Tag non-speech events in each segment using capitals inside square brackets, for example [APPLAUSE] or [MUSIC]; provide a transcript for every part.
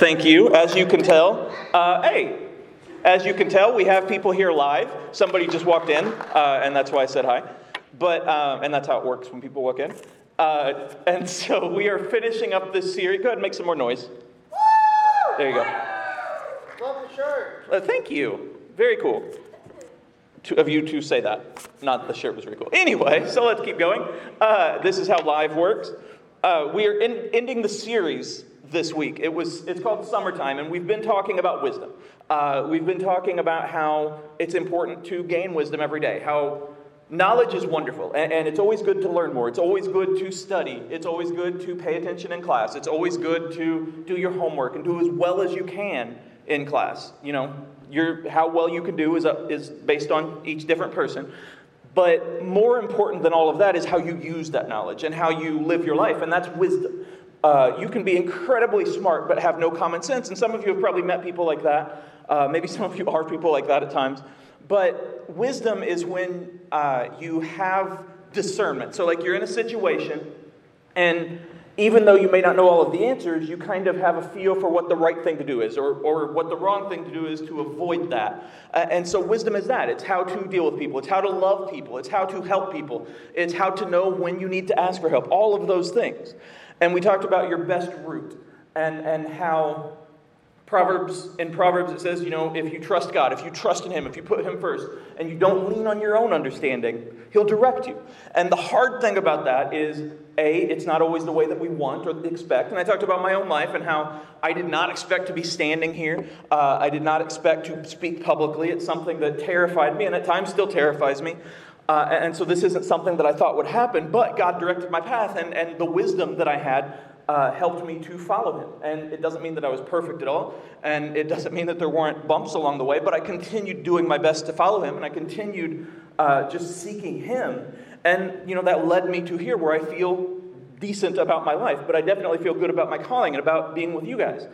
Thank you. As you can tell, uh, hey, as you can tell, we have people here live. Somebody just walked in, uh, and that's why I said hi. But um, and that's how it works when people walk in. Uh, and [LAUGHS] so we are finishing up this series. Go ahead and make some more noise. There you go. Love the shirt. Uh, thank you. Very cool. Two of you to say that. Not the shirt was really cool. Anyway, [LAUGHS] so let's keep going. Uh, this is how live works. Uh, we are in, ending the series this week. It was it's called summertime, and we've been talking about wisdom. Uh, we've been talking about how it's important to gain wisdom every day. How knowledge is wonderful, and, and it's always good to learn more. It's always good to study. It's always good to pay attention in class. It's always good to do your homework and do as well as you can in class. You know, your, how well you can do is, a, is based on each different person. But more important than all of that is how you use that knowledge and how you live your life, and that's wisdom. Uh, you can be incredibly smart but have no common sense, and some of you have probably met people like that. Uh, maybe some of you are people like that at times. But wisdom is when uh, you have discernment. So, like, you're in a situation, and even though you may not know all of the answers, you kind of have a feel for what the right thing to do is, or, or what the wrong thing to do is to avoid that. Uh, and so, wisdom is that it's how to deal with people, it's how to love people, it's how to help people, it's how to know when you need to ask for help, all of those things. And we talked about your best route and, and how Proverbs in Proverbs it says, you know, if you trust God, if you trust in Him, if you put Him first, and you don't lean on your own understanding, He'll direct you. And the hard thing about that is, A, it's not always the way that we want or expect. And I talked about my own life and how I did not expect to be standing here. Uh, I did not expect to speak publicly. It's something that terrified me and at times still terrifies me. Uh, and so this isn't something that I thought would happen, but God directed my path, and, and the wisdom that I had uh, helped me to follow him. And it doesn't mean that I was perfect at all, and it doesn't mean that there weren't bumps along the way, but I continued doing my best to follow him, and I continued uh, just seeking him. And, you know, that led me to here where I feel decent about my life, but I definitely feel good about my calling and about being with you guys.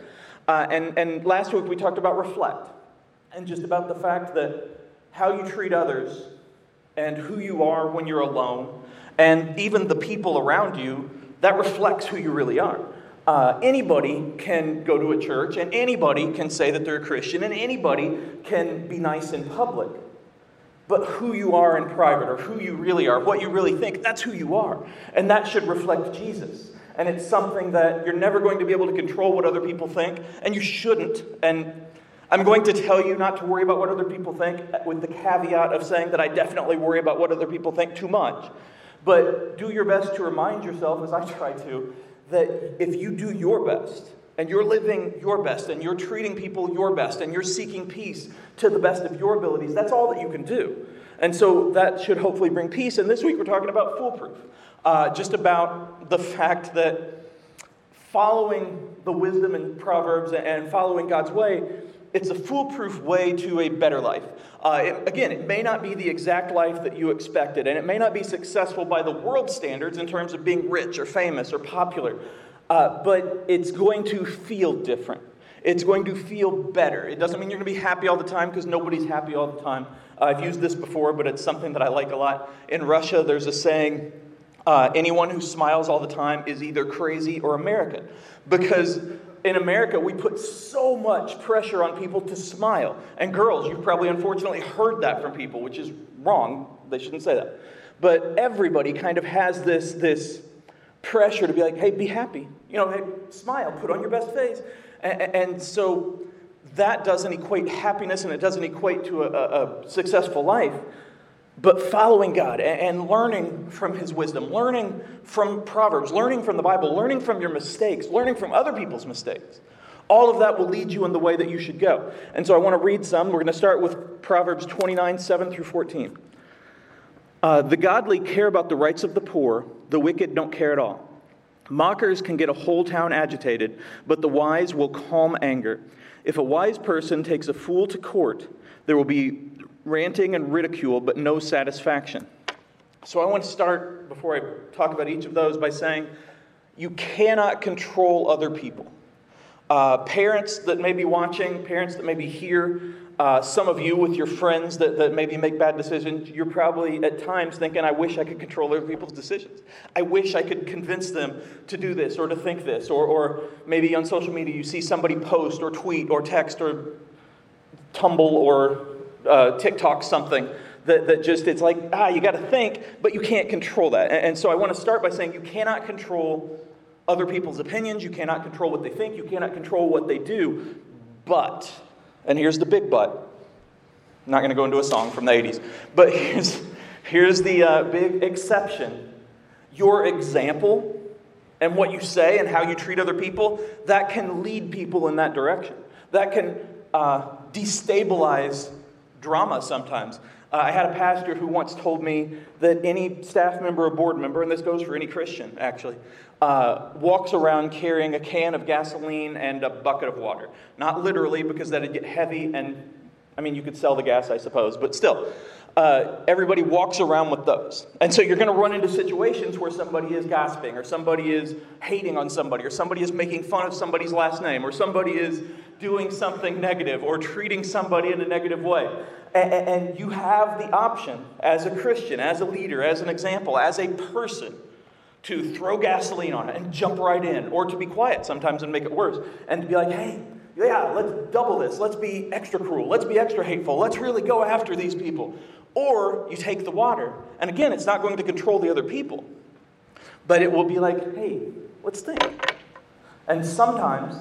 Uh, and, and last week we talked about reflect, and just about the fact that how you treat others and who you are when you're alone, and even the people around you, that reflects who you really are. Uh, anybody can go to a church, and anybody can say that they're a Christian, and anybody can be nice in public. But who you are in private, or who you really are, what you really think, that's who you are. And that should reflect Jesus. And it's something that you're never going to be able to control what other people think, and you shouldn't. And I'm going to tell you not to worry about what other people think, with the caveat of saying that I definitely worry about what other people think too much. But do your best to remind yourself, as I try to, that if you do your best, and you're living your best, and you're treating people your best, and you're seeking peace to the best of your abilities, that's all that you can do. And so that should hopefully bring peace. And this week we're talking about foolproof, uh, just about the fact that following the wisdom in Proverbs and following God's way it's a foolproof way to a better life. Uh, it, again, it may not be the exact life that you expected, and it may not be successful by the world standards in terms of being rich or famous or popular, uh, but it's going to feel different. It's going to feel better. It doesn't mean you're going to be happy all the time because nobody's happy all the time. Uh, I've used this before, but it's something that I like a lot. In Russia, there's a saying uh, anyone who smiles all the time is either crazy or American because in America, we put so much pressure on people to smile. And girls, you've probably unfortunately heard that from people, which is wrong. They shouldn't say that. But everybody kind of has this, this pressure to be like, hey, be happy. You know, hey, smile, put on your best face. And, and so that doesn't equate happiness and it doesn't equate to a, a successful life but following God and learning from His wisdom, learning from Proverbs, learning from the Bible, learning from your mistakes, learning from other people's mistakes. All of that will lead you in the way that you should go. And so I want to read some. We're going to start with Proverbs 29 7 through 14. Uh, the godly care about the rights of the poor, the wicked don't care at all. Mockers can get a whole town agitated, but the wise will calm anger. If a wise person takes a fool to court, there will be ranting and ridicule, but no satisfaction. So I want to start, before I talk about each of those, by saying you cannot control other people. Uh, parents that may be watching, parents that may be here, uh, some of you with your friends that, that maybe make bad decisions, you're probably at times thinking, I wish I could control other people's decisions. I wish I could convince them to do this or to think this. Or, or maybe on social media you see somebody post or tweet or text or tumble or uh, TikTok something that, that just, it's like, ah, you got to think, but you can't control that. And, and so I want to start by saying you cannot control other people's opinions, you cannot control what they think, you cannot control what they do, but, and here's the big but. I'm not going to go into a song from the 80s, but [LAUGHS] here's, here's the uh, big exception. Your example and what you say and how you treat other people, that can lead people in that direction. That can uh, destabilize drama sometimes. Uh, I had a pastor who once told me that any staff member or board member, and this goes for any Christian actually, uh, walks around carrying a can of gasoline and a bucket of water. Not literally, because that'd get heavy, and I mean, you could sell the gas, I suppose, but still. Uh, everybody walks around with those. And so you're going to run into situations where somebody is gossiping, or somebody is hating on somebody, or somebody is making fun of somebody's last name, or somebody is doing something negative, or treating somebody in a negative way. And, and you have the option as a Christian, as a leader, as an example, as a person to throw gasoline on it and jump right in, or to be quiet sometimes and make it worse, and to be like, hey, yeah, let's double this. Let's be extra cruel. Let's be extra hateful. Let's really go after these people. Or you take the water. And again, it's not going to control the other people, but it will be like, hey, let's think. And sometimes,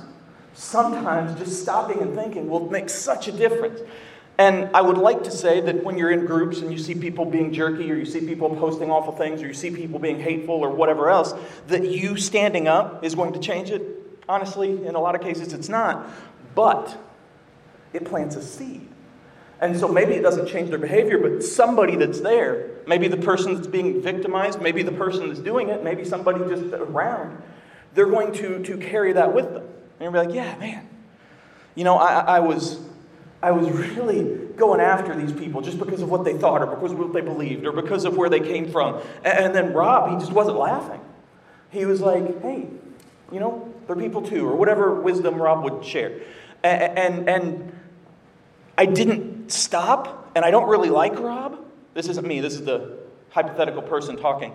sometimes just stopping and thinking will make such a difference. And I would like to say that when you're in groups and you see people being jerky or you see people posting awful things or you see people being hateful or whatever else, that you standing up is going to change it. Honestly, in a lot of cases, it's not. But it plants a seed. And so maybe it doesn't change their behavior, but somebody that's there, maybe the person that's being victimized, maybe the person that's doing it, maybe somebody just around, they're going to, to carry that with them. And you'll be like, yeah, man. You know, I, I was I was really going after these people just because of what they thought or because of what they believed or because of where they came from. And then Rob, he just wasn't laughing. He was like, hey, you know, they're people too, or whatever wisdom Rob would share. And, and, and I didn't stop, and I don't really like Rob. This isn't me, this is the hypothetical person talking.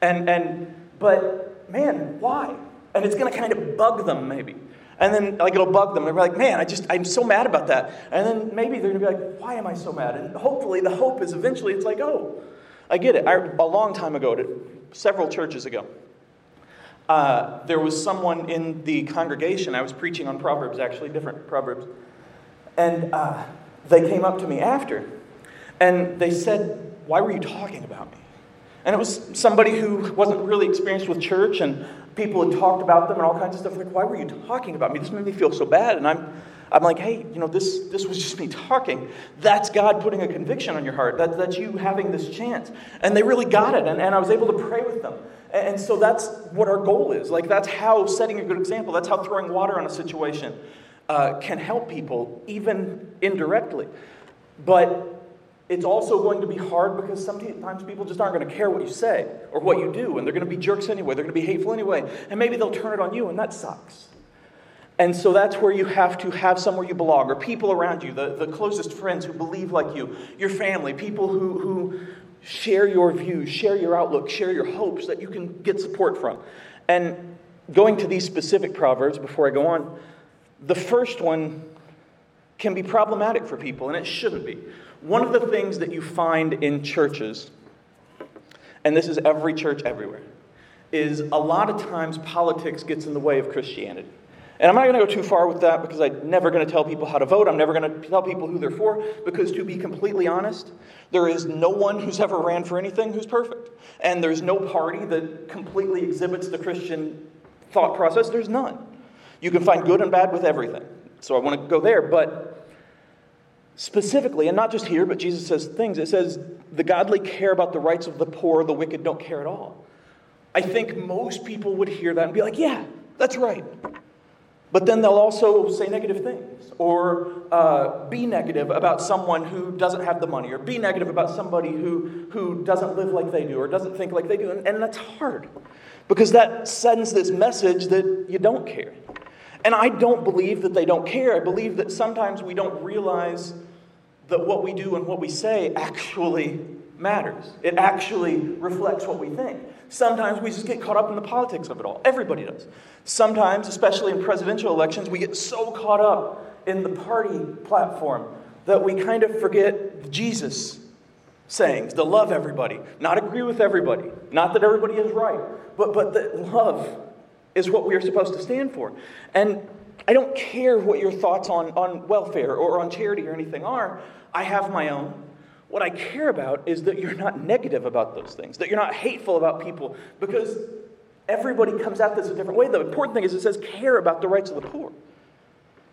And, and but man, why? And it's going to kind of bug them maybe. And then, like, it'll bug them. They'll be like, man, I just, I'm so mad about that. And then maybe they're going to be like, why am I so mad? And hopefully, the hope is eventually it's like, oh, I get it. I, a long time ago, several churches ago, uh, there was someone in the congregation. I was preaching on Proverbs, actually, different Proverbs. And uh, they came up to me after. And they said, why were you talking about me? And it was somebody who wasn't really experienced with church, and people had talked about them and all kinds of stuff. Like, why were you talking about me? This made me feel so bad. And I'm, I'm like, hey, you know, this, this was just me talking. That's God putting a conviction on your heart. That, that's you having this chance. And they really got it. And, and I was able to pray with them. And, and so that's what our goal is. Like, that's how setting a good example, that's how throwing water on a situation uh, can help people, even indirectly. But it's also going to be hard because sometimes people just aren't going to care what you say or what you do, and they're going to be jerks anyway. They're going to be hateful anyway, and maybe they'll turn it on you, and that sucks. And so that's where you have to have somewhere you belong, or people around you, the, the closest friends who believe like you, your family, people who, who share your views, share your outlook, share your hopes that you can get support from. And going to these specific proverbs before I go on, the first one can be problematic for people, and it shouldn't be. One of the things that you find in churches, and this is every church everywhere, is a lot of times politics gets in the way of Christianity. And I'm not going to go too far with that because I'm never going to tell people how to vote. I'm never going to tell people who they're for because, to be completely honest, there is no one who's ever ran for anything who's perfect. And there's no party that completely exhibits the Christian thought process. There's none. You can find good and bad with everything. So I want to go there. But specifically, and not just here, but Jesus says things. It says, the godly care about the rights of the poor, the wicked don't care at all. I think most people would hear that and be like, yeah, that's right. But then they'll also say negative things or uh, be negative about someone who doesn't have the money or be negative about somebody who, who doesn't live like they do or doesn't think like they do. And, and that's hard because that sends this message that you don't care. And I don't believe that they don't care. I believe that sometimes we don't realize that what we do and what we say actually matters. It actually reflects what we think. Sometimes we just get caught up in the politics of it all. Everybody does. Sometimes, especially in presidential elections, we get so caught up in the party platform that we kind of forget Jesus sayings to love everybody, not agree with everybody, not that everybody is right, but, but that love is what we are supposed to stand for. And I don't care what your thoughts on, on welfare or on charity or anything are, I have my own. What I care about is that you're not negative about those things, that you're not hateful about people, because everybody comes at this a different way. The important thing is it says care about the rights of the poor.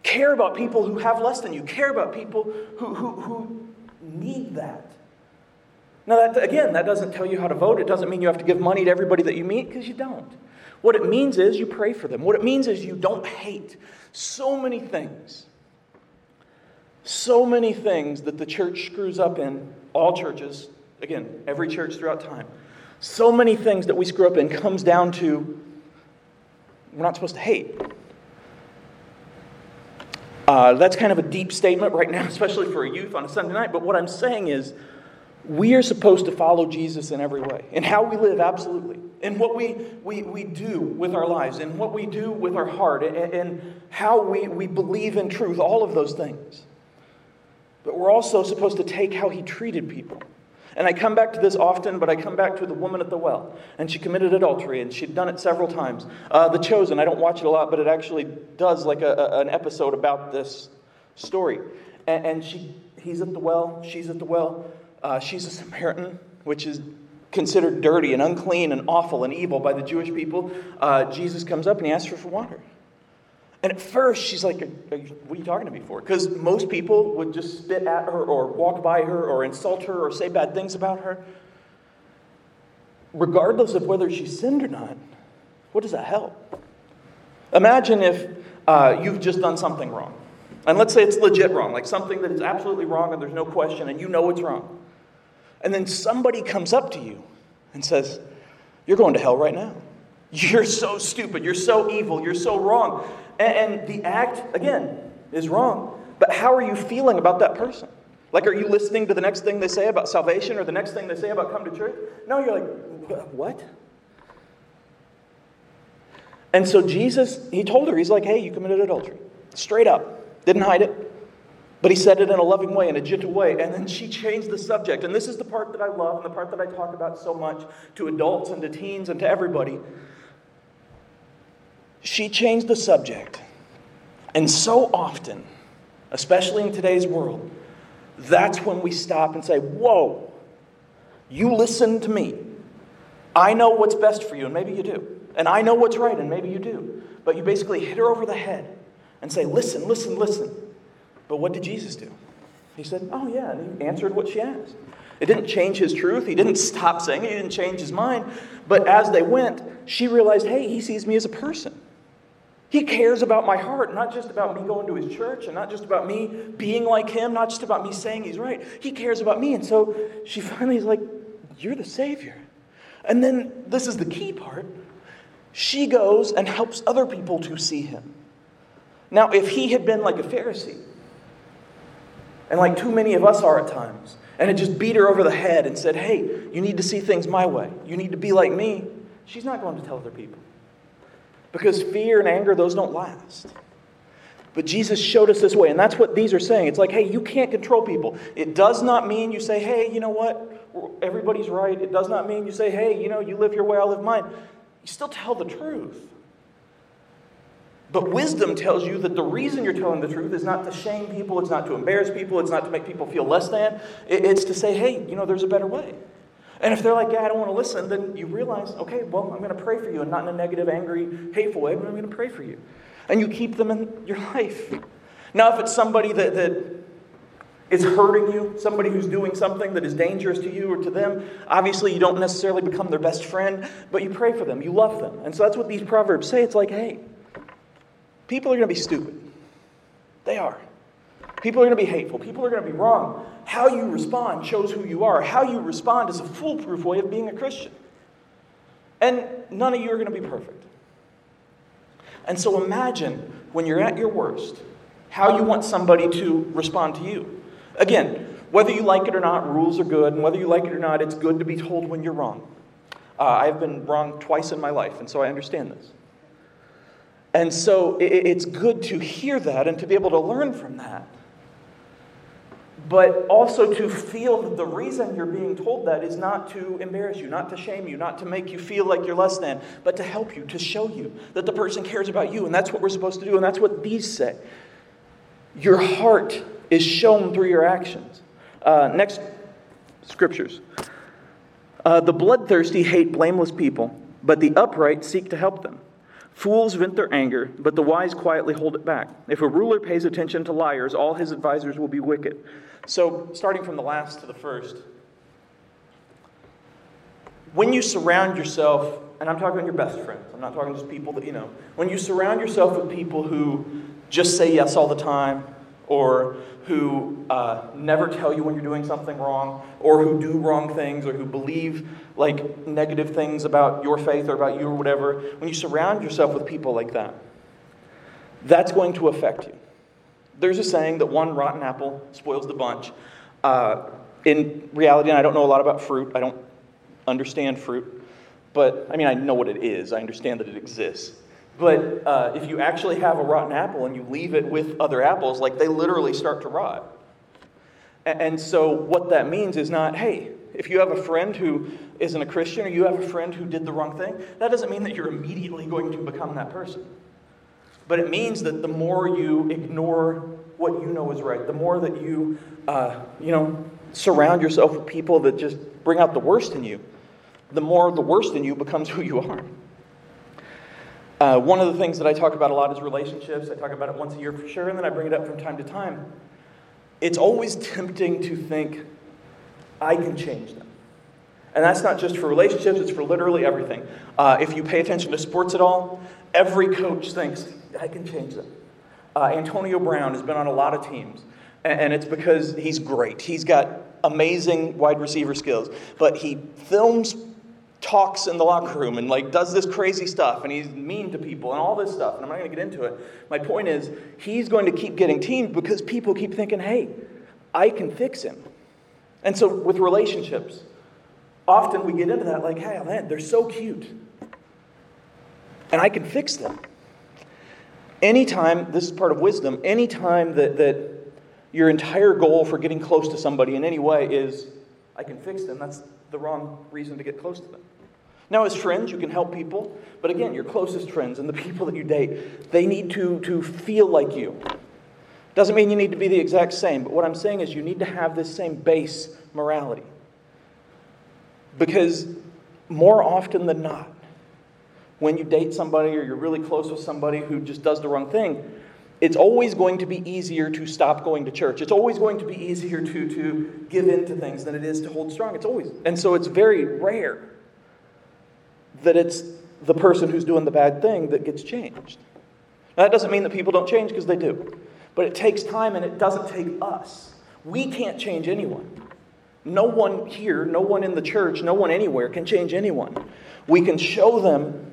Care about people who have less than you. Care about people who, who, who need that. Now, that, again, that doesn't tell you how to vote. It doesn't mean you have to give money to everybody that you meet, because you don't. What it means is you pray for them. What it means is you don't hate so many things so many things that the church screws up in, all churches, again, every church throughout time. So many things that we screw up in comes down to we're not supposed to hate. Uh, that's kind of a deep statement right now, [LAUGHS] especially for a youth on a Sunday night. But what I'm saying is, we are supposed to follow Jesus in every way. In how we live, absolutely. In what we, we, we do with our lives, in what we do with our heart, and, how we, we believe in truth, all of those things. But we're also supposed to take how he treated people. And I come back to this often, but I come back to the woman at the well. And she committed adultery, and she'd done it several times. Uh, the Chosen, I don't watch it a lot, but it actually does like a, a, an episode about this story. And, and, she, he's at the well, she's at the well. Uh, she's a Samaritan, which is considered dirty and unclean and awful and evil by the Jewish people. Uh, Jesus comes up and he asks her for water. And at first, she's like, What are you talking to me for? Because most people would just spit at her or walk by her or insult her or say bad things about her. Regardless of whether she sinned or not, what does that help? Imagine if uh, you've just done something wrong. And let's say it's legit wrong, like something that is absolutely wrong and there's no question and you know it's wrong. And then somebody comes up to you and says, You're going to hell right now. You're so stupid. You're so evil. You're so wrong. And, and the act, again, is wrong. But how are you feeling about that person? Like, are you listening to the next thing they say about salvation or the next thing they say about come to church? No, you're like, what? And so Jesus, he told her, he's like, hey, you committed adultery. Straight up. Didn't hide it. But he said it in a loving way, in a gentle way. And then she changed the subject. And this is the part that I love and the part that I talk about so much to adults and to teens and to everybody. She changed the subject. And so often, especially in today's world, that's when we stop and say, Whoa, you listen to me. I know what's best for you, and maybe you do. And I know what's right, and maybe you do. But you basically hit her over the head and say, Listen, listen, listen. But what did Jesus do? He said, Oh, yeah. And he answered what she asked. It didn't change his truth. He didn't [LAUGHS] stop saying it. He didn't change his mind. But as they went, she realized, Hey, he sees me as a person. He cares about my heart, not just about me going to his church and not just about me being like him, not just about me saying he's right. He cares about me. And so she [LAUGHS] finally is like, You're the Savior. And then this is the key part she goes and helps other people to see him. Now, if he had been like a Pharisee, and like too many of us are at times, and had just beat her over the head and said, Hey, you need to see things my way, you need to be like me, she's not going to tell other people. Because fear and anger, those don't last. But Jesus showed us this way, and that's what these are saying. It's like, hey, you can't control people. It does not mean you say, hey, you know what? Everybody's right. It does not mean you say, hey, you know, you live your way, I'll live mine. You still tell the truth. But wisdom tells you that the reason you're telling the truth is not to shame people, it's not to embarrass people, it's not to make people feel less than. It's to say, hey, you know, there's a better way. And if they're like, yeah, I don't want to listen, then you realize, okay, well, I'm going to pray for you, and not in a negative, angry, hateful way, but I'm going to pray for you. And you keep them in your life. Now, if it's somebody that, that is hurting you, somebody who's doing something that is dangerous to you or to them, obviously you don't necessarily become their best friend, but you pray for them, you love them. And so that's what these proverbs say. It's like, hey, people are going to be stupid. They are. People are going to be hateful. People are going to be wrong. How you respond shows who you are. How you respond is a foolproof way of being a Christian. And none of you are going to be perfect. And so imagine when you're at your worst, how you want somebody to respond to you. Again, whether you like it or not, rules are good, and whether you like it or not, it's good to be told when you're wrong. Uh, I've been wrong twice in my life, and so I understand this. And so it's good to hear that and to be able to learn from that. But also to feel that the reason you're being told that is not to embarrass you, not to shame you, not to make you feel like you're less than, but to help you, to show you that the person cares about you. And that's what we're supposed to do, and that's what these say. Your heart is shown through your actions. Uh, next scriptures. Uh, the bloodthirsty hate blameless people, but the upright seek to help them. Fools vent their anger, but the wise quietly hold it back. If a ruler pays attention to liars, all his advisers will be wicked. So, starting from the last to the first, when you surround yourself, and I'm talking your best friends, I'm not talking just people that you know, when you surround yourself with people who just say yes all the time, or who uh, never tell you when you're doing something wrong, or who do wrong things, or who believe like negative things about your faith or about you or whatever, when you surround yourself with people like that, that's going to affect you. There's a saying that one rotten apple spoils the bunch. Uh, in reality, and I don't know a lot about fruit, I don't understand fruit, but I mean, I know what it is, I understand that it exists. But uh, if you actually have a rotten apple and you leave it with other apples, like they literally start to rot. And so, what that means is not, hey, if you have a friend who isn't a Christian or you have a friend who did the wrong thing, that doesn't mean that you're immediately going to become that person. But it means that the more you ignore what you know is right, the more that you, uh, you know, surround yourself with people that just bring out the worst in you, the more the worst in you becomes who you are. Uh, one of the things that I talk about a lot is relationships. I talk about it once a year for sure, and then I bring it up from time to time. It's always tempting to think, I can change them. And that's not just for relationships, it's for literally everything. Uh, if you pay attention to sports at all, every coach thinks, I can change them. Uh, Antonio Brown has been on a lot of teams, and it's because he's great. He's got amazing wide receiver skills, but he films talks in the locker room and like does this crazy stuff and he's mean to people and all this stuff and i'm not going to get into it my point is he's going to keep getting teamed because people keep thinking hey i can fix him and so with relationships often we get into that like hey man they're so cute. And i can fix them. Anytime this is part of wisdom anytime that, that your entire goal for getting close to somebody in any way is i can fix them that's the wrong reason to get close to them. Now, as friends, you can help people, but again, your closest friends and the [LAUGHS] people that you date, they need to, to feel like you. Doesn't mean you need to be the exact same, but what I'm saying is you need to have this same base morality. Because more often than not, when you date somebody or you're really close with somebody who just does the wrong thing, it's always going to be easier to stop going to church. It's always going to be easier to, to give in to things than it is to hold strong. It's always. And so it's very rare that it's the person who's doing the bad thing that gets changed. Now, that doesn't mean that people don't change because they do, but it takes time and it doesn't take us. We can't change anyone. No one here, no one in the church, no one anywhere can change anyone. We can show them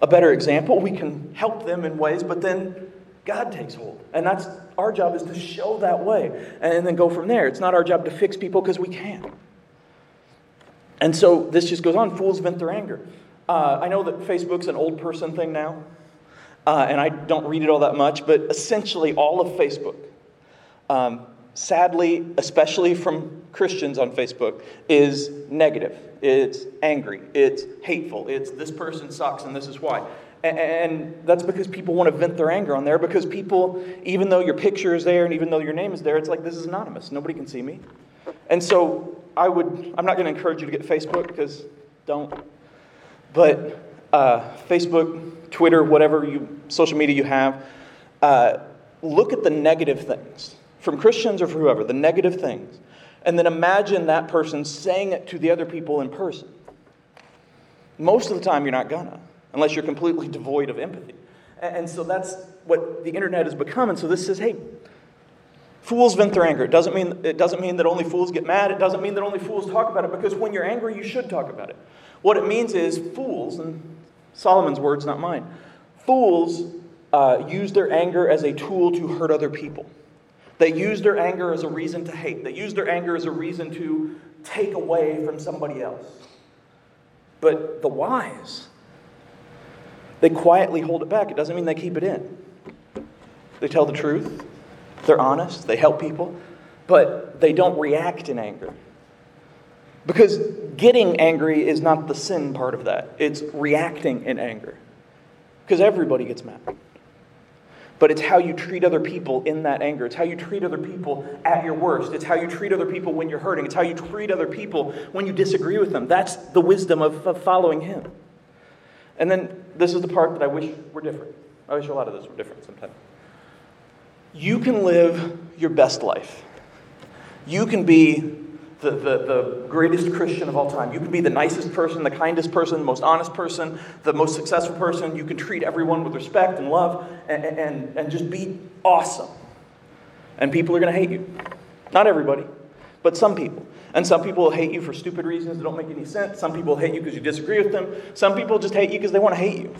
a better example, we can help them in ways, but then God takes hold. And that's our job is to show that way and then go from there. It's not our job to fix people because we can't. And so this just goes on. Fools vent their anger. Uh, I know that Facebook's an old person thing now, uh, and I don't read it all that much, but essentially all of Facebook, um, sadly, especially from Christians on Facebook, is negative. It's angry. It's hateful. It's this person sucks and this is why. And that's because people want to vent their anger on there because people, even though your picture is there and even though your name is there, it's like this is anonymous. Nobody can see me. And so I would, I'm not going to encourage you to get Facebook because don't. But uh, Facebook, Twitter, whatever you, social media you have, uh, look at the negative things from Christians or from whoever, the negative things, and then imagine that person saying it to the other people in person. Most of the time, you're not gonna, unless you're completely devoid of empathy. And so that's what the internet has become. And so this says, hey, Fools vent their anger. It doesn't, mean, it doesn't mean that only fools get mad. It doesn't mean that only fools talk about it, because when you're angry, you should talk about it. What it means is fools, and Solomon's words, not mine, fools uh, use their anger as a tool to hurt other people. They use their anger as a reason to hate. They use their anger as a reason to take away from somebody else. But the wise, they quietly hold it back. It doesn't mean they keep it in. They tell the truth, they're honest, they help people, but they don't react in anger. Because getting angry is not the sin part of that, it's reacting in anger. Because everybody gets mad. But it's how you treat other people in that anger. It's how you treat other people at your worst. It's how you treat other people when you're hurting. It's how you treat other people when you disagree with them. That's the wisdom of, of following Him. And then this is the part that I wish were different. I wish a lot of this were different sometimes. You can live your best life. You can be the, the, the greatest Christian of all time. You can be the nicest person, the kindest person, the most honest person, the most successful person. You can treat everyone with respect and love and, and, and just be awesome. And people are going to hate you. Not everybody, but some people. And some people will hate you for stupid reasons that don't make any sense. Some people hate you because you disagree with them. Some people just hate you because they want to hate you.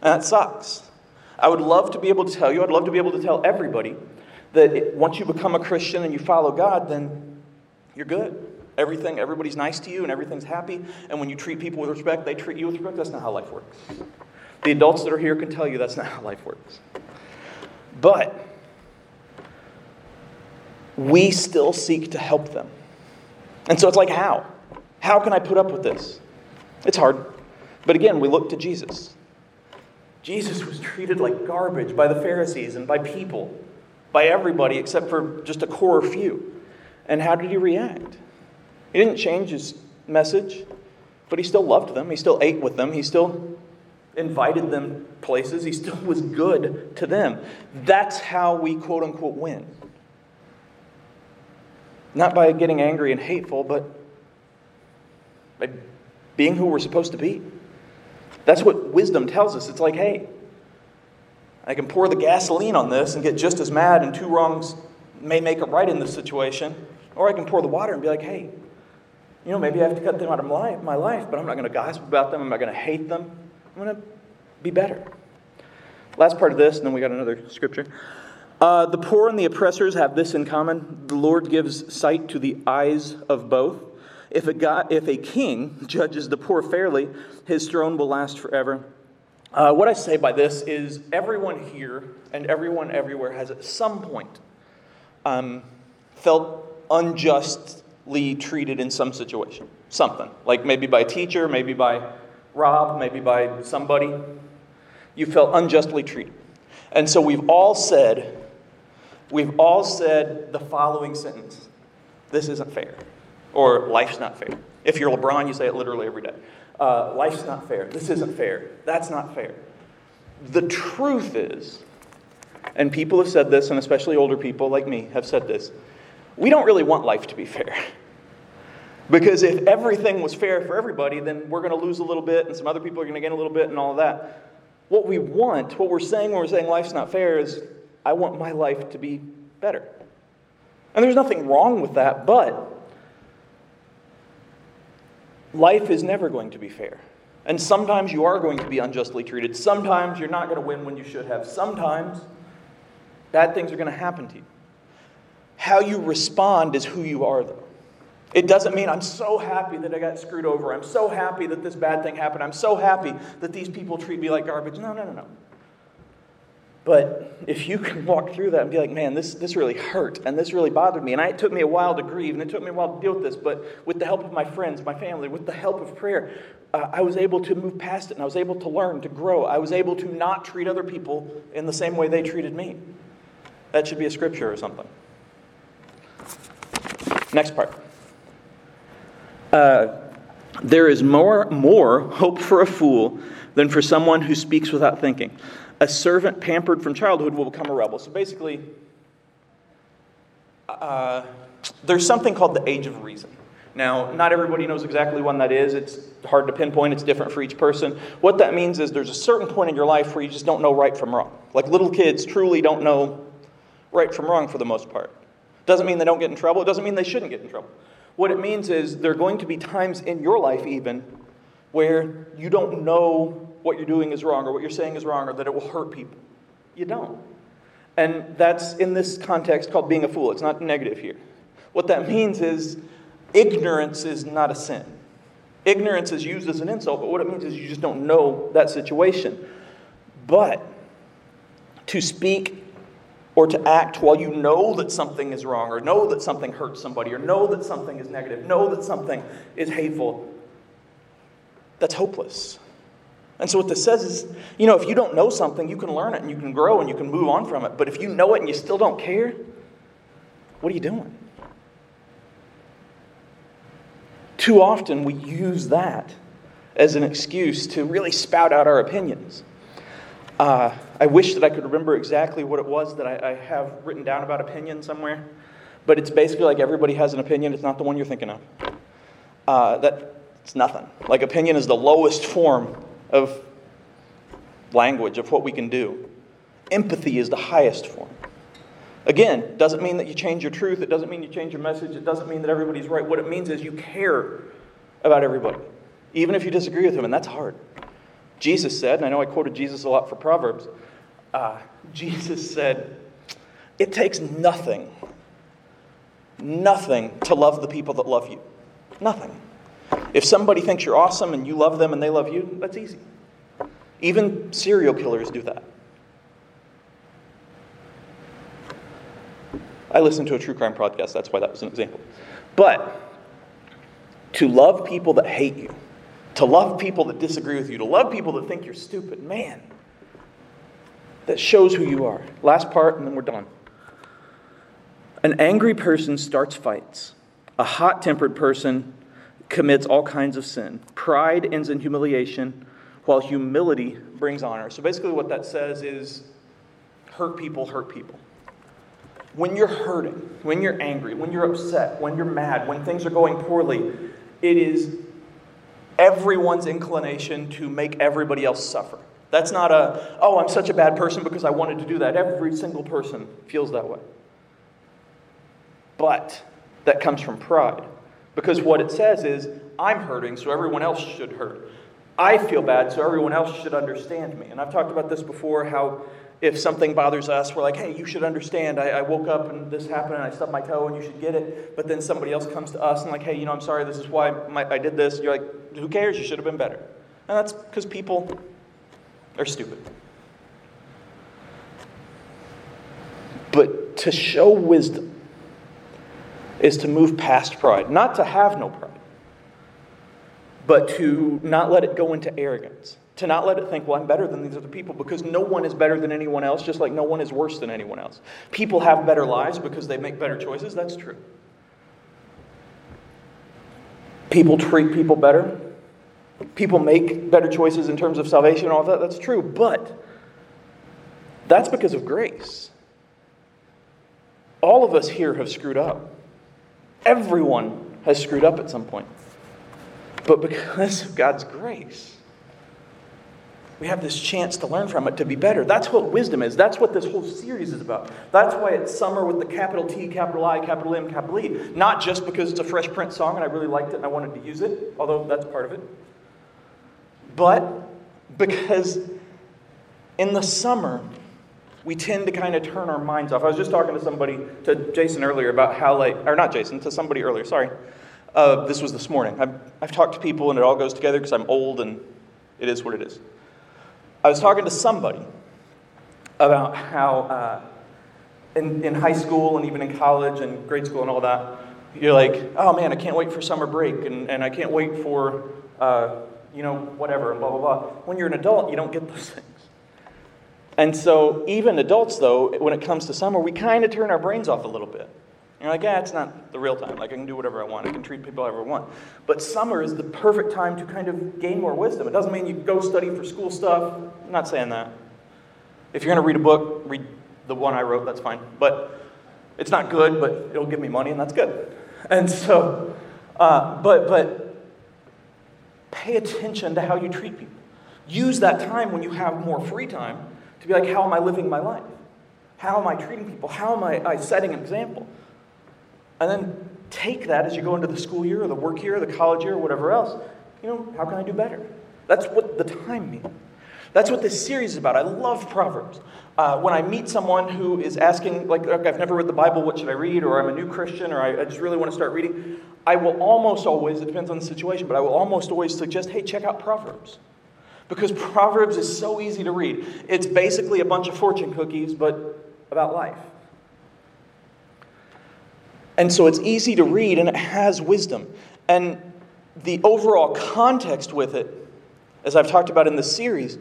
And that sucks. I would love to be able to tell you, I'd love to be able to tell everybody that once you become a Christian and you follow God, then you're good. Everything, everybody's nice to you and everything's happy. And when you treat people with respect, they treat you with respect. That's not how life works. The adults that are here can tell you that's not how life works. But we still seek to help them. And so it's like, how? How can I put up with this? It's hard. But again, we look to Jesus. Jesus was treated like garbage by the Pharisees and by people, by everybody except for just a core few. And how did he react? He didn't change his message, but he still loved them. He still ate with them. He still invited them places. He still was good to them. That's how we quote unquote win. Not by getting angry and hateful, but by being who we're supposed to be. That's what wisdom tells us. It's like, hey, I can pour the gasoline on this and get just as mad, and two wrongs may make a right in this situation. Or I can pour the water and be like, hey, you know, maybe I have to cut them out of my life, but I'm not going to gossip about them. I'm not going to hate them. I'm going to be better. Last part of this, and then we got another scripture. Uh, the poor and the oppressors have this in common the Lord gives sight to the eyes of both. If a, God, if a king [LAUGHS] judges the poor fairly, his throne will last forever. Uh, what I say by this is everyone here and everyone everywhere has at some point um, felt unjustly treated in some situation. Something. Like maybe by a teacher, maybe by Rob, maybe by somebody. You felt unjustly treated. And so we've all said, we've all said the following sentence This isn't fair. Or life's not fair. If you're LeBron, you say it literally every day. Uh, life's not fair. This isn't fair. That's not fair. The truth is, and people have said this, and especially older people like me have said this we don't really want life to be fair. Because if everything was fair for everybody, then we're going to lose a little bit, and some other people are going to gain a little bit, and all of that. What we want, what we're saying when we're saying life's not fair, is I want my life to be better. And there's nothing wrong with that, but life is never going to be fair. And sometimes you are going to be unjustly treated. Sometimes you're not going to win when you should have. Sometimes bad things are going to happen to you. How you respond is who you are, though. It doesn't mean I'm so happy that I got screwed over. I'm so happy that this bad thing happened. I'm so happy that these people treat me like garbage. No, no, no, no. But if you [LAUGHS] can walk through that and be like, man, this, this really hurt and this really bothered me, and I, it took me a while to grieve and it took me a while to deal with this, but with the help of my friends, my family, with the help of prayer, uh, I was able to move past it and I was able to learn, to grow. I was able to not treat other people in the same way they treated me. That should be a scripture or something. Next part. Uh, there is more, more hope for a fool than for someone who speaks without thinking. A servant pampered from childhood will become a rebel. So basically, uh, there's something called the age of reason. Now, not everybody knows exactly when that is. It's hard to pinpoint, it's different for each person. What that means is there's a certain point in your life where you just don't know right from wrong. Like little kids truly don't know right from wrong for the most part. Doesn't mean they don't get in trouble, it doesn't mean they shouldn't get in trouble. What it means is there are going to be times in your life, even, where you don't know what you're doing is wrong or what you're saying is wrong or that it will hurt people. You don't. And that's in this context called being a fool. It's not negative here. What that means is ignorance is not a sin. Ignorance is used as an insult, but what it means is you just don't know that situation. But to speak or to act while you know that something is wrong, or know that something hurts somebody, or know that something is negative, know that something is hateful, that's hopeless. And so, what this says is, you know, if you don't know something, you can learn it and you can grow and you can move on from it. But if you know it and you still don't care, what are you doing? Too often, we use that as an excuse to really spout out our opinions. Uh, I wish that I could remember exactly what it was that I, I, have written down about opinion somewhere, but it's basically like everybody has an opinion. It's not the one you're thinking of. Uh, that it's nothing. Like opinion is the lowest form of language of what we can do. Empathy is the highest form. Again, doesn't mean that you change your truth. It doesn't mean you change your message. It doesn't mean that everybody's right. What it means is you care about everybody, even if you disagree with them, and that's hard. Jesus said, and I know I quoted Jesus a lot for Proverbs, uh, Jesus said, It takes nothing, nothing to love the people that love you. Nothing. If somebody thinks you're awesome and you love them and they love you, that's easy. Even serial killers do that. I listened to a true crime podcast, that's why that was an example. But to love people that hate you, to love people that disagree with you, to love people that think you're stupid. Man, that shows who you are. Last part, and then we're done. An angry person starts fights. A hot tempered person commits all kinds of sin. Pride ends in humiliation, while humility brings honor. So basically, what that says is hurt people hurt people. When you're hurting, when you're angry, when you're upset, when you're mad, when things are going poorly, it is everyone's inclination to make everybody else suffer. That's not a, oh, I'm such a bad person because I wanted to do that. Every single person feels that way. But that comes from pride. Because what it says is, I'm hurting, so everyone else should hurt. I feel bad, so everyone else should understand me. And I've talked about this before how if something bothers us, we're like, hey, you should understand. I, I, woke up and this happened and I stubbed my toe and you should get it. But then somebody else comes to us and, like, hey, you know, I'm sorry, this is why my, I did this. You're like, who cares? You should have been better. And that's because people are stupid. But to show wisdom is to move past pride, not to have no pride, but to not let it go into arrogance to not let it think, well, I'm better than these other people because no one is better than anyone else, just like no one is worse than anyone else. People have better lives because they make better choices. That's true. People treat people better. People make better choices in terms of salvation and all that. That's true. But that's because of grace. All of us here have screwed up. Everyone has screwed up at some point. But because of God's grace, we have this chance to learn from it to be better. That's what wisdom is. That's what this whole series is about. That's why it's summer with the capital T, capital I, capital M, capital E. Not just because it's a Fresh Prince song and I really liked it and I wanted to use it, although that's part of it. But because in the summer, we tend to kind of turn our minds off. I was just talking to somebody, to Jason earlier, about how, like, or not Jason, to somebody earlier, sorry. Uh, this was this morning. I've, I've talked to people and it all goes together because I'm old and it is what it is. I was talking to somebody about how uh, in, in high school and even in college and grade school and all that, you're like, oh man, I can't wait for summer break and, and I can't wait for, uh, you know, whatever, and blah, blah, blah. When you're an adult, you don't get those things. And so, even adults, though, when it comes to summer, we kind of turn our brains off a little bit. You're like, yeah, it's not the real time. Like, I can do whatever I want. I can treat people however I want. But summer is the perfect time to kind of gain more wisdom. It doesn't mean you go study for school stuff. I'm not saying that. If you're going to read a book, read the one I wrote, that's fine. But it's not good, but it'll give me money, and that's good. And so, uh, but, but pay attention to how you treat people. Use that time when you have more free time to be like, how am I living my life? How am I treating people? How am I, I setting an example? And then take that as you go into the school year or the work year or the college year or whatever else. You know, how can I do better? That's what the time means. That's what this series is about. I love Proverbs. Uh, when I meet someone who is asking, like, I've never read the Bible, what should I read? Or I'm a new Christian, or I, I just really want to start reading, I will almost always, it depends on the situation, but I will almost always suggest, hey, check out Proverbs. Because Proverbs is so easy to read. It's basically a bunch of fortune cookies, but about life. And so it's easy to read and it has wisdom. And the overall context with it, as I've talked about in this series,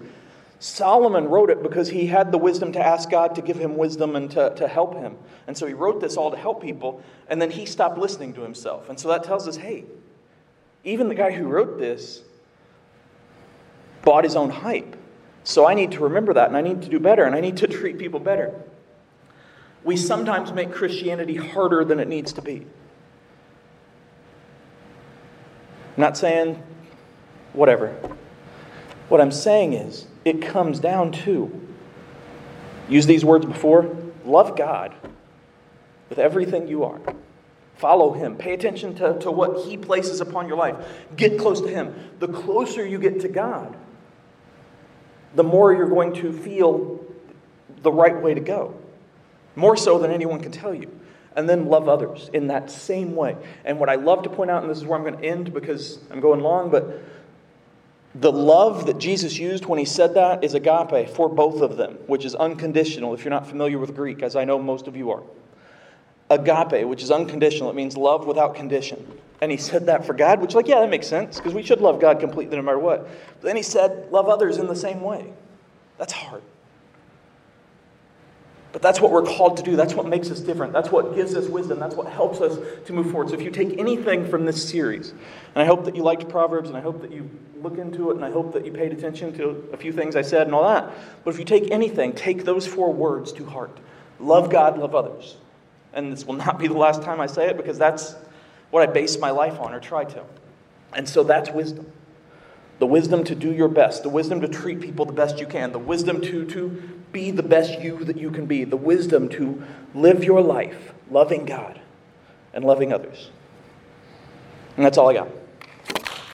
Solomon wrote it because he had the wisdom to ask God to give him wisdom and to, to help him. And so he wrote this all to help people, and then he stopped listening to himself. And so that tells us hey, even the guy who wrote this bought his own hype. So I need to remember that, and I need to do better, and I need to treat people better. We sometimes make Christianity harder than it needs to be. I'm not saying whatever. What I'm saying is, it comes down to use these words before love God with everything you are. Follow Him. Pay attention to, to what He places upon your life. Get close to Him. The closer you get to God, the more you're going to feel the right way to go. More so than anyone can tell you. And then love others in that same way. And what I love to point out, and this is where I'm going to end because I'm going long, but the love that Jesus used when he said that is agape for both of them, which is unconditional if you're not familiar with Greek, as I know most of you are. Agape, which is unconditional, it means love without condition. And he said that for God, which, like, yeah, that makes sense because we should love God completely no matter what. But then he said, love others in the same way. That's hard. But that's what we're called to do. That's what makes us different. That's what gives us wisdom. That's what helps us to move forward. So if you take anything from this series, and I hope that you liked Proverbs, and I hope that you look into it, and I hope that you paid attention to a few things I said and all that. But if you take anything, take those four words to heart love God, love others. And this will not be the last time I say it because that's what I base my life on or try to. And so that's wisdom the wisdom to do your best, the wisdom to treat people the best you can, the wisdom to, to be the best you that you can be, the wisdom to live your life loving God and loving others. And that's all I got.